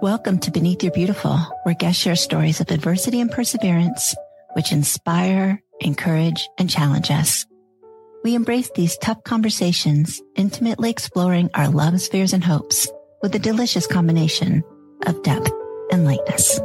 Welcome to Beneath Your Beautiful, where guests share stories of adversity and perseverance, which inspire, encourage, and challenge us. We embrace these tough conversations, intimately exploring our loves, fears, and hopes with a delicious combination of depth and lightness.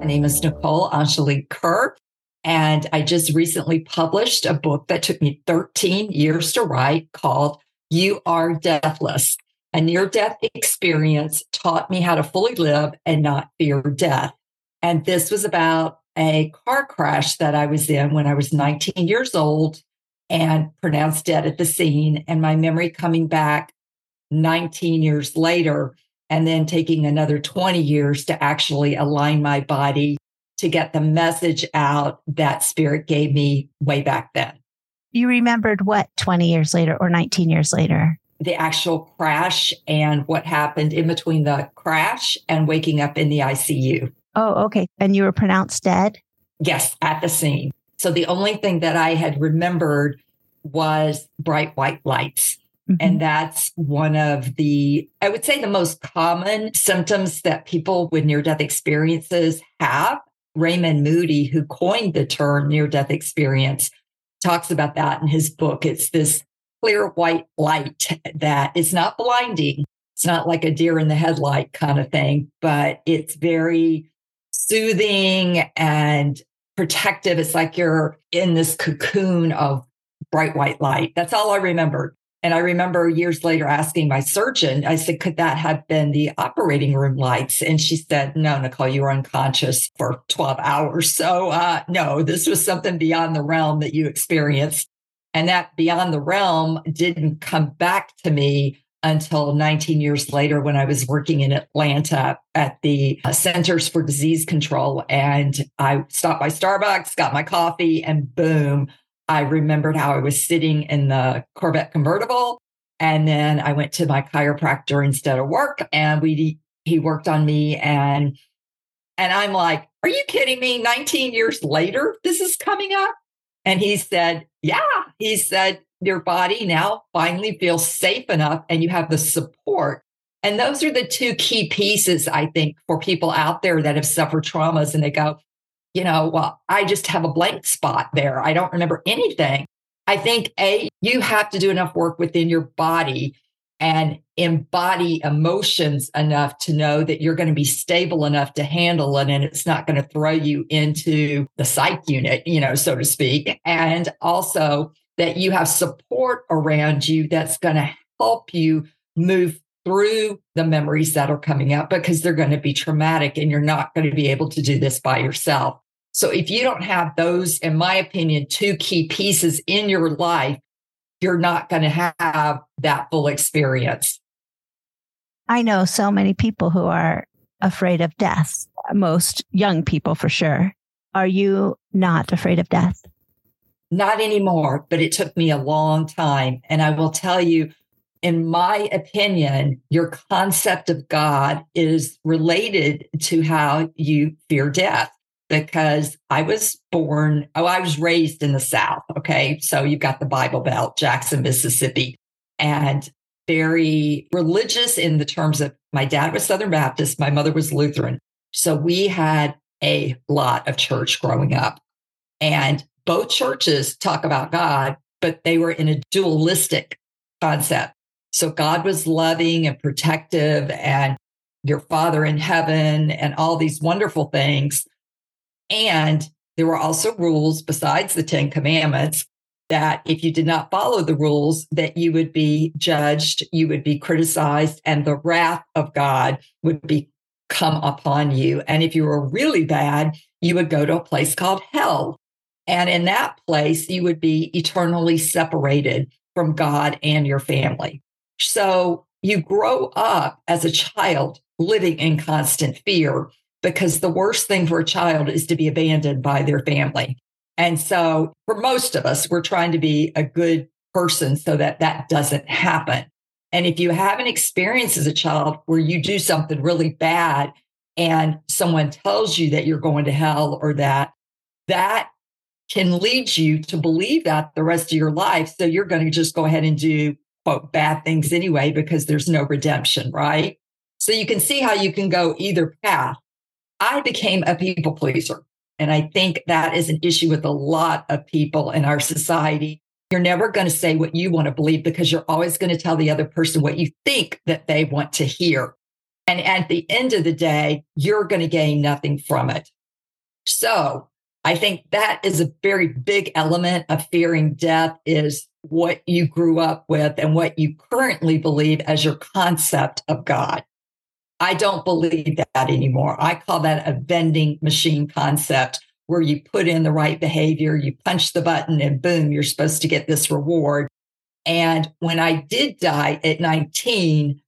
My name is Nicole Angelique Kerr, and I just recently published a book that took me 13 years to write called You Are Deathless a near death experience taught me how to fully live and not fear death. And this was about a car crash that I was in when I was 19 years old and pronounced dead at the scene. And my memory coming back 19 years later, and then taking another 20 years to actually align my body to get the message out that spirit gave me way back then. You remembered what 20 years later or 19 years later? The actual crash and what happened in between the crash and waking up in the ICU. Oh, okay. And you were pronounced dead? Yes, at the scene. So the only thing that I had remembered was bright white lights. Mm-hmm. And that's one of the, I would say, the most common symptoms that people with near death experiences have. Raymond Moody, who coined the term near death experience, talks about that in his book. It's this clear white light that is not blinding. It's not like a deer in the headlight kind of thing, but it's very soothing and protective. It's like you're in this cocoon of bright white light. That's all I remembered. And I remember years later asking my surgeon, I said, could that have been the operating room lights? And she said, no, Nicole, you were unconscious for 12 hours. So, uh, no, this was something beyond the realm that you experienced. And that beyond the realm didn't come back to me until 19 years later when I was working in Atlanta at the uh, Centers for Disease Control. And I stopped by Starbucks, got my coffee, and boom, I remembered how I was sitting in the Corvette convertible. And then I went to my chiropractor instead of work and we he worked on me and and I'm like, are you kidding me? 19 years later, this is coming up. And he said, Yeah, he said, your body now finally feels safe enough and you have the support. And those are the two key pieces, I think, for people out there that have suffered traumas and they go, you know, well, I just have a blank spot there. I don't remember anything. I think, A, you have to do enough work within your body and embody emotions enough to know that you're going to be stable enough to handle it and it's not going to throw you into the psych unit, you know, so to speak. And also that you have support around you that's going to help you move through the memories that are coming up because they're going to be traumatic and you're not going to be able to do this by yourself. So if you don't have those, in my opinion, two key pieces in your life, you're not going to have that full experience. I know so many people who are afraid of death, most young people for sure. Are you not afraid of death? Not anymore, but it took me a long time. And I will tell you, in my opinion, your concept of God is related to how you fear death because I was born, oh, I was raised in the South. Okay. So you've got the Bible Belt, Jackson, Mississippi, and very religious in the terms of my dad was Southern Baptist, my mother was Lutheran. So we had a lot of church growing up. And both churches talk about God, but they were in a dualistic concept. So God was loving and protective and your father in heaven and all these wonderful things. And there were also rules besides the 10 commandments that if you did not follow the rules that you would be judged, you would be criticized and the wrath of God would be come upon you. And if you were really bad, you would go to a place called hell. And in that place, you would be eternally separated from God and your family. So you grow up as a child living in constant fear because the worst thing for a child is to be abandoned by their family. And so for most of us, we're trying to be a good person so that that doesn't happen. And if you have an experience as a child where you do something really bad and someone tells you that you're going to hell or that, that can lead you to believe that the rest of your life. So you're going to just go ahead and do quote bad things anyway because there's no redemption, right? So you can see how you can go either path. I became a people pleaser. And I think that is an issue with a lot of people in our society. You're never going to say what you want to believe because you're always going to tell the other person what you think that they want to hear. And at the end of the day, you're going to gain nothing from it. So I think that is a very big element of fearing death is what you grew up with and what you currently believe as your concept of God. I don't believe that anymore. I call that a vending machine concept where you put in the right behavior, you punch the button, and boom, you're supposed to get this reward. And when I did die at 19,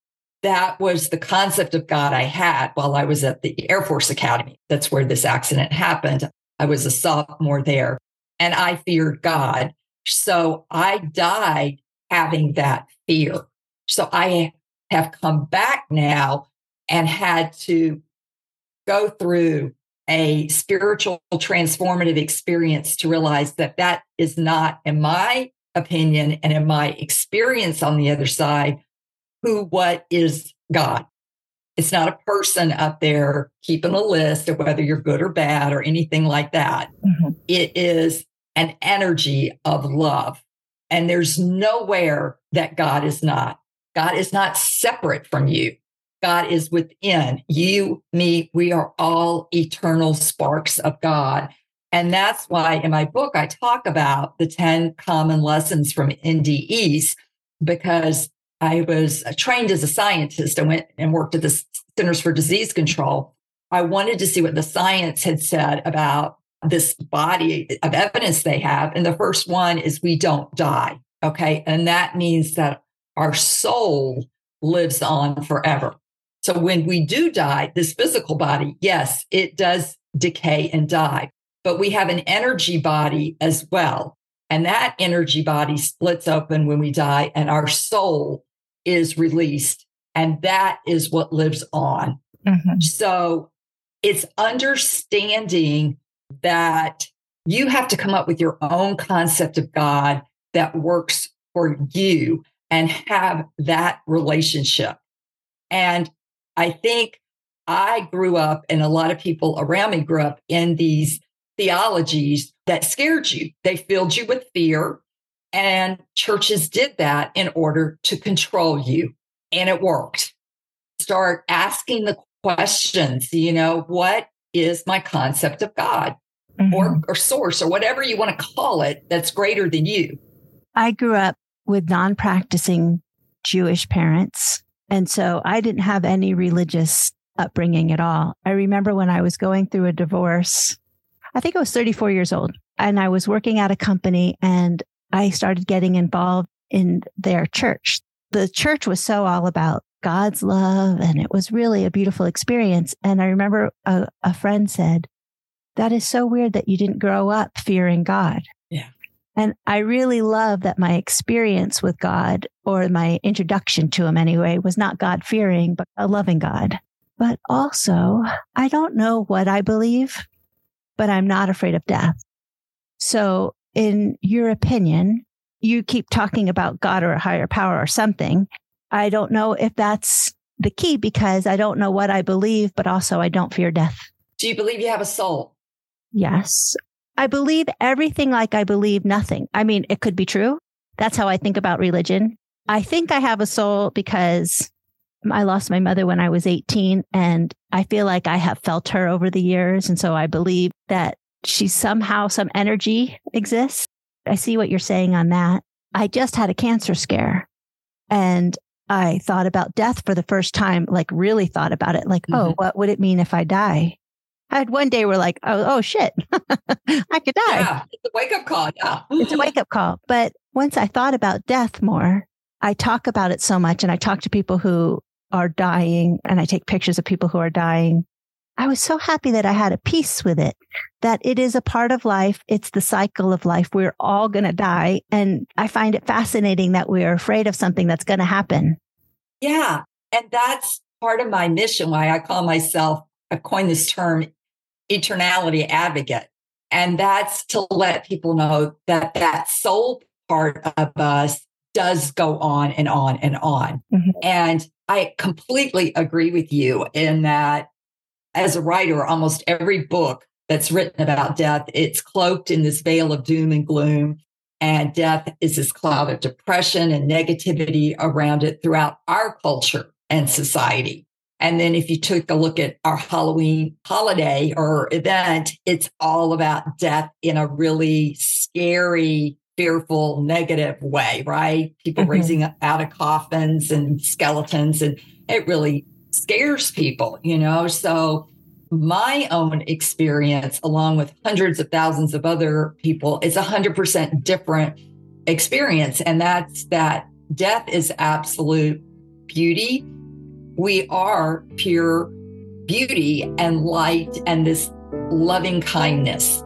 that was the concept of God I had while I was at the Air Force Academy. That's where this accident happened. I was a sophomore there and I feared God. So I died having that fear. So I have come back now and had to go through a spiritual transformative experience to realize that that is not, in my opinion and in my experience on the other side, who, what is God. It's not a person up there keeping a list of whether you're good or bad or anything like that. Mm-hmm. It is an energy of love. And there's nowhere that God is not. God is not separate from you. God is within you, me. We are all eternal sparks of God. And that's why in my book, I talk about the 10 common lessons from NDEs, because I was trained as a scientist. I went and worked at the Centers for Disease Control. I wanted to see what the science had said about this body of evidence they have. And the first one is we don't die. Okay. And that means that our soul lives on forever. So when we do die, this physical body, yes, it does decay and die, but we have an energy body as well. And that energy body splits open when we die, and our soul is released. And that is what lives on. Mm-hmm. So it's understanding that you have to come up with your own concept of God that works for you and have that relationship. And I think I grew up, and a lot of people around me grew up in these theologies that scared you. They filled you with fear. And churches did that in order to control you. And it worked. Start asking the questions, you know, what is my concept of God mm-hmm. or, or source or whatever you want to call it that's greater than you? I grew up with non practicing Jewish parents. And so I didn't have any religious upbringing at all. I remember when I was going through a divorce, I think I was 34 years old and I was working at a company and I started getting involved in their church. The church was so all about God's love, and it was really a beautiful experience. And I remember a, a friend said, That is so weird that you didn't grow up fearing God. And I really love that my experience with God, or my introduction to Him anyway, was not God fearing, but a loving God. But also, I don't know what I believe, but I'm not afraid of death. So in your opinion, you keep talking about God or a higher power or something. I don't know if that's the key because I don't know what I believe, but also I don't fear death. Do you believe you have a soul? Yes. I believe everything like I believe nothing. I mean, it could be true. That's how I think about religion. I think I have a soul because I lost my mother when I was 18 and I feel like I have felt her over the years. And so I believe that she somehow, some energy exists. I see what you're saying on that. I just had a cancer scare and I thought about death for the first time, like really thought about it. Like, oh, mm-hmm. oh, what would it mean if I die? I had one day where like, oh, oh shit, I could die. Yeah, it's a wake up call. Yeah. it's a wake up call. But once I thought about death more, I talk about it so much and I talk to people who are dying and I take pictures of people who are dying. I was so happy that I had a peace with it, that it is a part of life. It's the cycle of life. We're all going to die. And I find it fascinating that we're afraid of something that's going to happen. Yeah. And that's part of my mission, why I call myself, I coined this term, eternality advocate. And that's to let people know that that soul part of us does go on and on and on. Mm-hmm. And I completely agree with you in that as a writer, almost every book that's written about death, it's cloaked in this veil of doom and gloom. And death is this cloud of depression and negativity around it throughout our culture and society. And then if you took a look at our Halloween holiday or event, it's all about death in a really scary, fearful, negative way, right? People mm-hmm. raising out of coffins and skeletons. And it really scares people, you know? So my own experience, along with hundreds of thousands of other people, is a hundred percent different experience. And that's that death is absolute beauty. We are pure beauty and light and this loving kindness.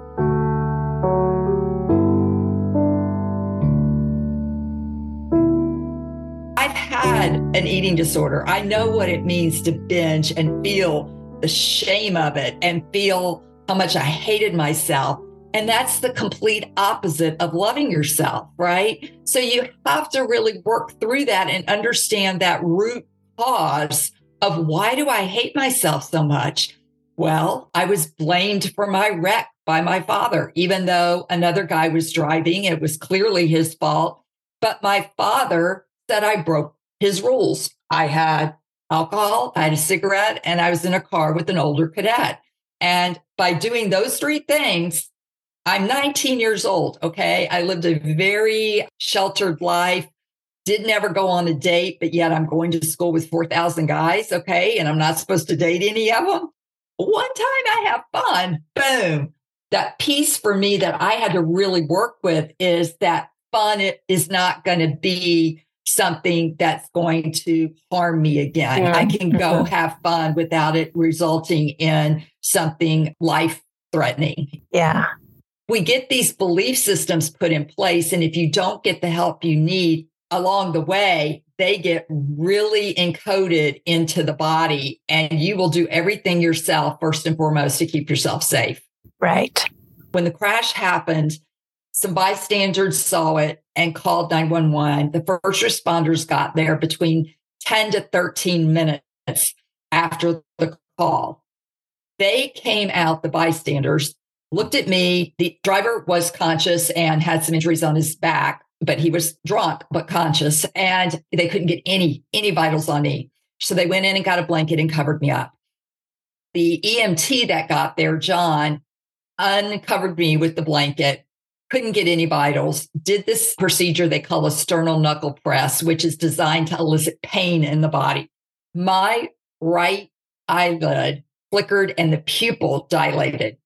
I've had an eating disorder. I know what it means to binge and feel the shame of it and feel how much I hated myself. And that's the complete opposite of loving yourself, right? So you have to really work through that and understand that root cause of why do I hate myself so much? Well, I was blamed for my wreck by my father, even though another guy was driving. It was clearly his fault. But my father said I broke his rules. I had alcohol, I had a cigarette, and I was in a car with an older cadet. And by doing those three things, I'm 19 years old. Okay. I lived a very sheltered life, did never go on a date, but yet I'm going to school with 4,000 guys. Okay. And I'm not supposed to date any of them. One time I have fun. Boom. That piece for me that I had to really work with is that fun is not going to be something that's going to harm me again. Yeah. I can go mm-hmm. have fun without it resulting in something life threatening. Yeah. We get these belief systems put in place. And if you don't get the help you need along the way, they get really encoded into the body and you will do everything yourself, first and foremost, to keep yourself safe. Right. When the crash happened, some bystanders saw it and called 911. The first responders got there between 10 to 13 minutes after the call. They came out, the bystanders looked at me. The driver was conscious and had some injuries on his back, but he was drunk but conscious and they couldn't get any any vitals on me. So they went in and got a blanket and covered me up. The EMT that got there, John, uncovered me with the blanket, couldn't get any vitals, did this procedure they call a sternal knuckle press, which is designed to elicit pain in the body. My right eyelid flickered and the pupil dilated.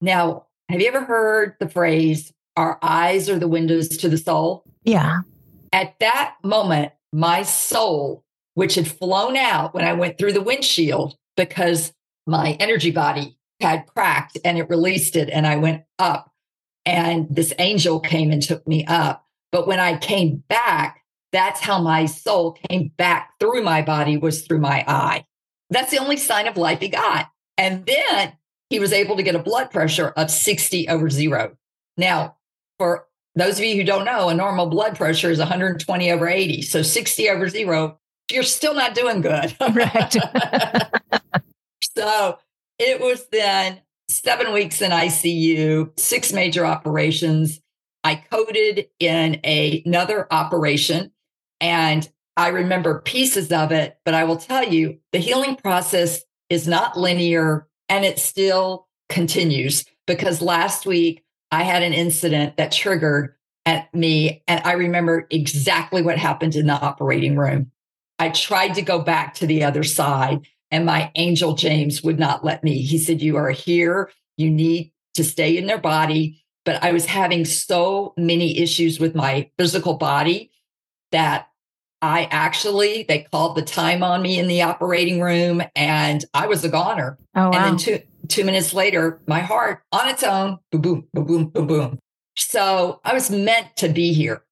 Now, have you ever heard the phrase, our eyes are the windows to the soul? Yeah. At that moment, my soul, which had flown out when I went through the windshield because my energy body had cracked and it released it and I went up and this angel came and took me up. But when I came back, that's how my soul came back through my body was through my eye. That's the only sign of life he got. And then he was able to get a blood pressure of 60 over zero. Now, for those of you who don't know, a normal blood pressure is 120 over 80. So 60 over zero, you're still not doing good. Right. so it was then seven weeks in ICU, six major operations. I coded in a, another operation and I remember pieces of it, but I will tell you the healing process is not linear and it still continues because last week I had an incident that triggered at me and I remember exactly what happened in the operating room. I tried to go back to the other side and my angel James would not let me. He said, You are here. You need to stay in their body. But I was having so many issues with my physical body that I actually, they called the time on me in the operating room and I was a goner. Oh, wow. And then two, two minutes later, my heart on its own, boom, boom, boom, boom, boom, boom. So I was meant to be here.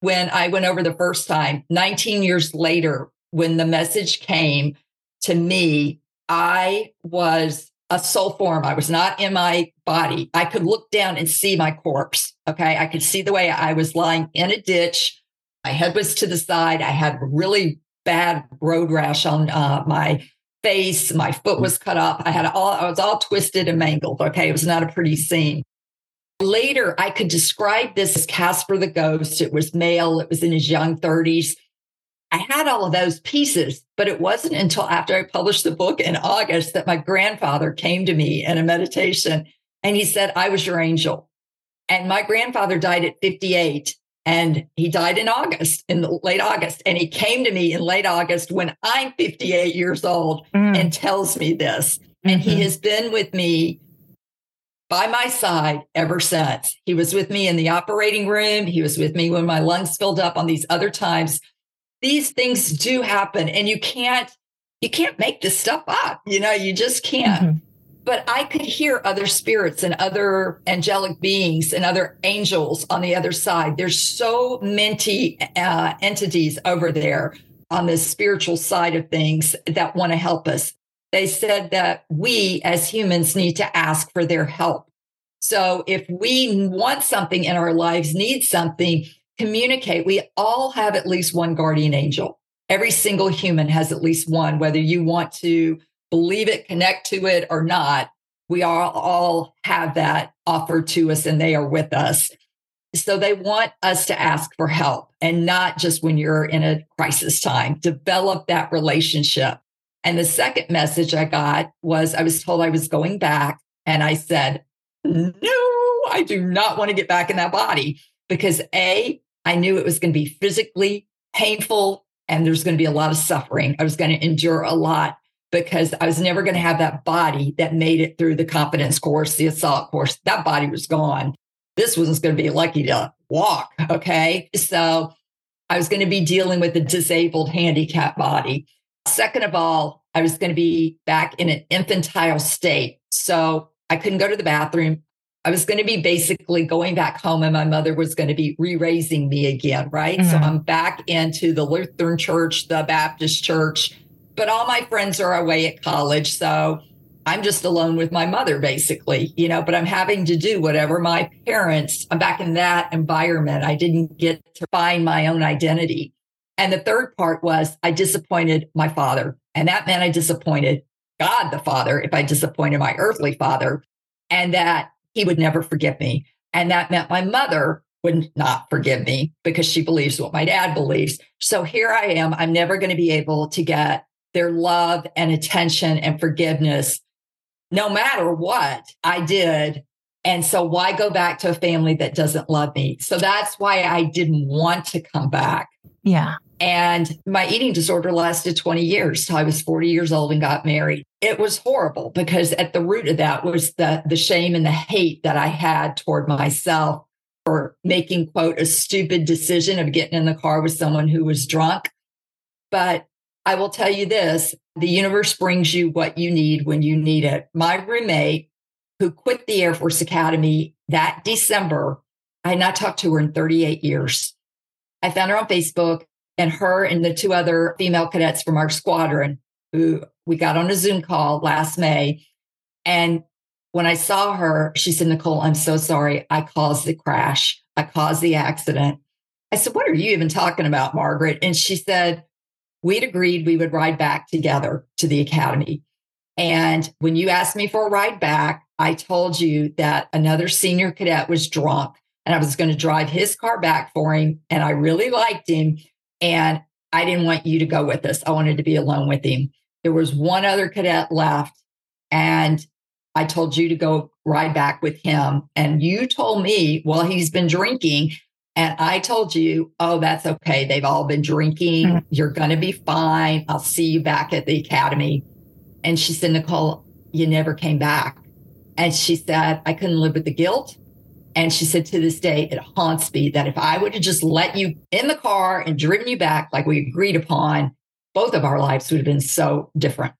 When I went over the first time, 19 years later, when the message came to me, I was a soul form. I was not in my body. I could look down and see my corpse. Okay. I could see the way I was lying in a ditch. My head was to the side. I had really bad road rash on uh, my face. My foot was cut up. I had all, I was all twisted and mangled. Okay. It was not a pretty scene. Later, I could describe this as Casper the Ghost. It was male, it was in his young 30s. I had all of those pieces, but it wasn't until after I published the book in August that my grandfather came to me in a meditation and he said, I was your angel. And my grandfather died at 58 and he died in August, in late August. And he came to me in late August when I'm 58 years old mm. and tells me this. Mm-hmm. And he mm-hmm. has been with me by my side ever since. He was with me in the operating room. He was with me when my lungs filled up on these other times. These things do happen and you can't you can't make this stuff up. You know, you just can't. Mm-hmm. But I could hear other spirits and other angelic beings and other angels on the other side. There's so many uh, entities over there on the spiritual side of things that want to help us they said that we as humans need to ask for their help. So if we want something in our lives, need something, communicate. We all have at least one guardian angel. Every single human has at least one, whether you want to believe it, connect to it or not. We all, all have that offered to us and they are with us. So they want us to ask for help and not just when you're in a crisis time. Develop that relationship. And the second message I got was I was told I was going back. And I said, no, I do not want to get back in that body because A, I knew it was going to be physically painful and there's going to be a lot of suffering. I was going to endure a lot because I was never going to have that body that made it through the confidence course, the assault course. That body was gone. This was going to be lucky to walk. Okay. So I was going to be dealing with a disabled handicap body. Second of all, I was going to be back in an infantile state. So I couldn't go to the bathroom. I was going to be basically going back home and my mother was going to be re raising me again. Right. Mm-hmm. So I'm back into the Lutheran church, the Baptist church, but all my friends are away at college. So I'm just alone with my mother, basically, you know, but I'm having to do whatever my parents, I'm back in that environment. I didn't get to find my own identity. And the third part was I disappointed my father. And that meant I disappointed God the Father if I disappointed my earthly father, and that he would never forgive me. And that meant my mother would not forgive me because she believes what my dad believes. So here I am. I'm never going to be able to get their love and attention and forgiveness, no matter what I did. And so why go back to a family that doesn't love me? So that's why I didn't want to come back. Yeah. And my eating disorder lasted 20 years till I was 40 years old and got married. It was horrible because at the root of that was the, the shame and the hate that I had toward myself for making, quote, a stupid decision of getting in the car with someone who was drunk. But I will tell you this the universe brings you what you need when you need it. My roommate, who quit the Air Force Academy that December, I had not talked to her in 38 years. I found her on Facebook and her and the two other female cadets from our squadron who we got on a Zoom call last May. And when I saw her, she said, Nicole, I'm so sorry. I caused the crash. I caused the accident. I said, What are you even talking about, Margaret? And she said, We'd agreed we would ride back together to the academy. And when you asked me for a ride back, I told you that another senior cadet was drunk and I was going to drive his car back for him. And I really liked him. And I didn't want you to go with us. I wanted to be alone with him. There was one other cadet left. And I told you to go ride back with him. And you told me, well, he's been drinking. And I told you, oh, that's okay. They've all been drinking. Mm-hmm. You're going to be fine. I'll see you back at the academy. And she said, Nicole, you never came back. And she said, I couldn't live with the guilt. And she said, to this day, it haunts me that if I would have just let you in the car and driven you back like we agreed upon, both of our lives would have been so different.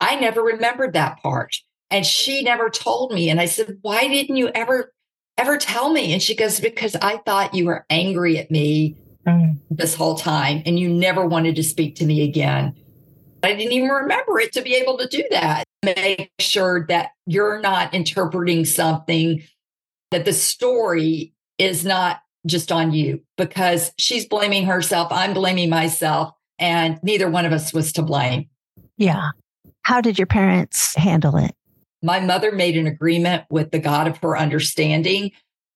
I never remembered that part. And she never told me. And I said, why didn't you ever, ever tell me? And she goes, because I thought you were angry at me mm. this whole time and you never wanted to speak to me again. I didn't even remember it to be able to do that. Make sure that you're not interpreting something that the story is not just on you because she's blaming herself. I'm blaming myself. and neither one of us was to blame. Yeah. How did your parents handle it? My mother made an agreement with the God of her understanding,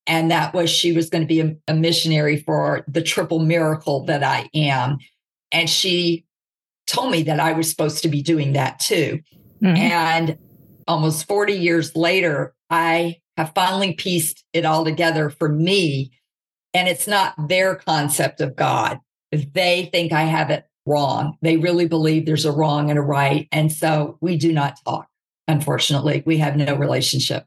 and that was she was going to be a, a missionary for the triple miracle that I am. And she told me that I was supposed to be doing that too. Mm-hmm. And almost 40 years later, I have finally pieced it all together for me. And it's not their concept of God. They think I have it wrong. They really believe there's a wrong and a right. And so we do not talk. Unfortunately, we have no relationship.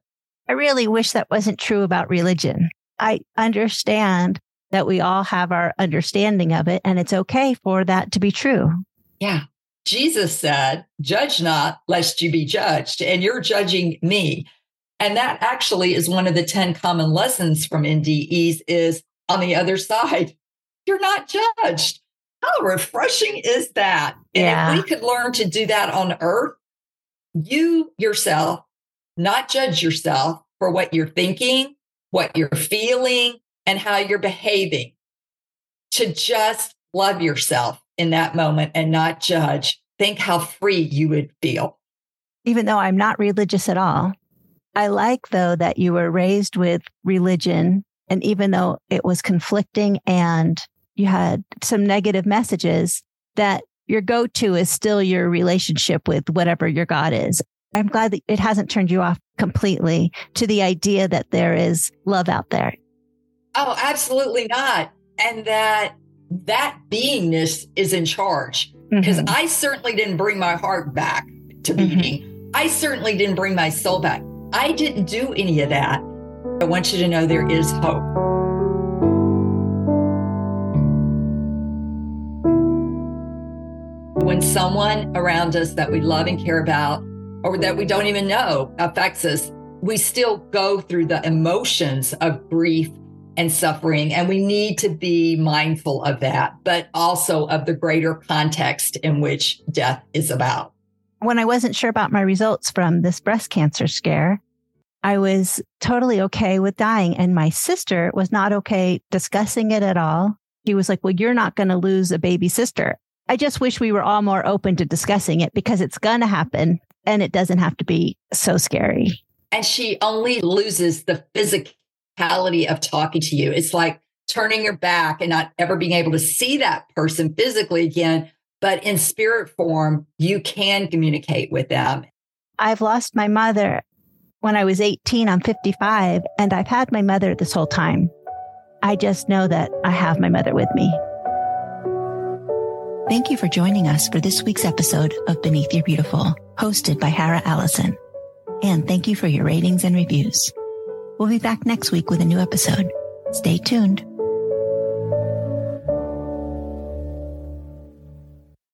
I really wish that wasn't true about religion. I understand that we all have our understanding of it, and it's okay for that to be true. Yeah. Jesus said, Judge not, lest you be judged. And you're judging me. And that actually is one of the 10 common lessons from NDEs is on the other side, you're not judged. How refreshing is that? And yeah. if we could learn to do that on earth, you yourself, not judge yourself for what you're thinking, what you're feeling, and how you're behaving, to just love yourself in that moment and not judge. Think how free you would feel. Even though I'm not religious at all, I like though that you were raised with religion. And even though it was conflicting and you had some negative messages, that your go to is still your relationship with whatever your God is. I'm glad that it hasn't turned you off completely to the idea that there is love out there. Oh, absolutely not. And that that beingness is in charge. Because mm-hmm. I certainly didn't bring my heart back to mm-hmm. beating. Mm-hmm. I certainly didn't bring my soul back. I didn't do any of that. I want you to know there is hope. When someone around us that we love and care about, or that we don't even know affects us, we still go through the emotions of grief and suffering. And we need to be mindful of that, but also of the greater context in which death is about. When I wasn't sure about my results from this breast cancer scare, I was totally okay with dying. And my sister was not okay discussing it at all. She was like, Well, you're not going to lose a baby sister. I just wish we were all more open to discussing it because it's going to happen and it doesn't have to be so scary. And she only loses the physicality of talking to you. It's like turning your back and not ever being able to see that person physically again. But in spirit form, you can communicate with them. I've lost my mother when I was 18. I'm 55, and I've had my mother this whole time. I just know that I have my mother with me. Thank you for joining us for this week's episode of Beneath Your Beautiful, hosted by Hara Allison. And thank you for your ratings and reviews. We'll be back next week with a new episode. Stay tuned.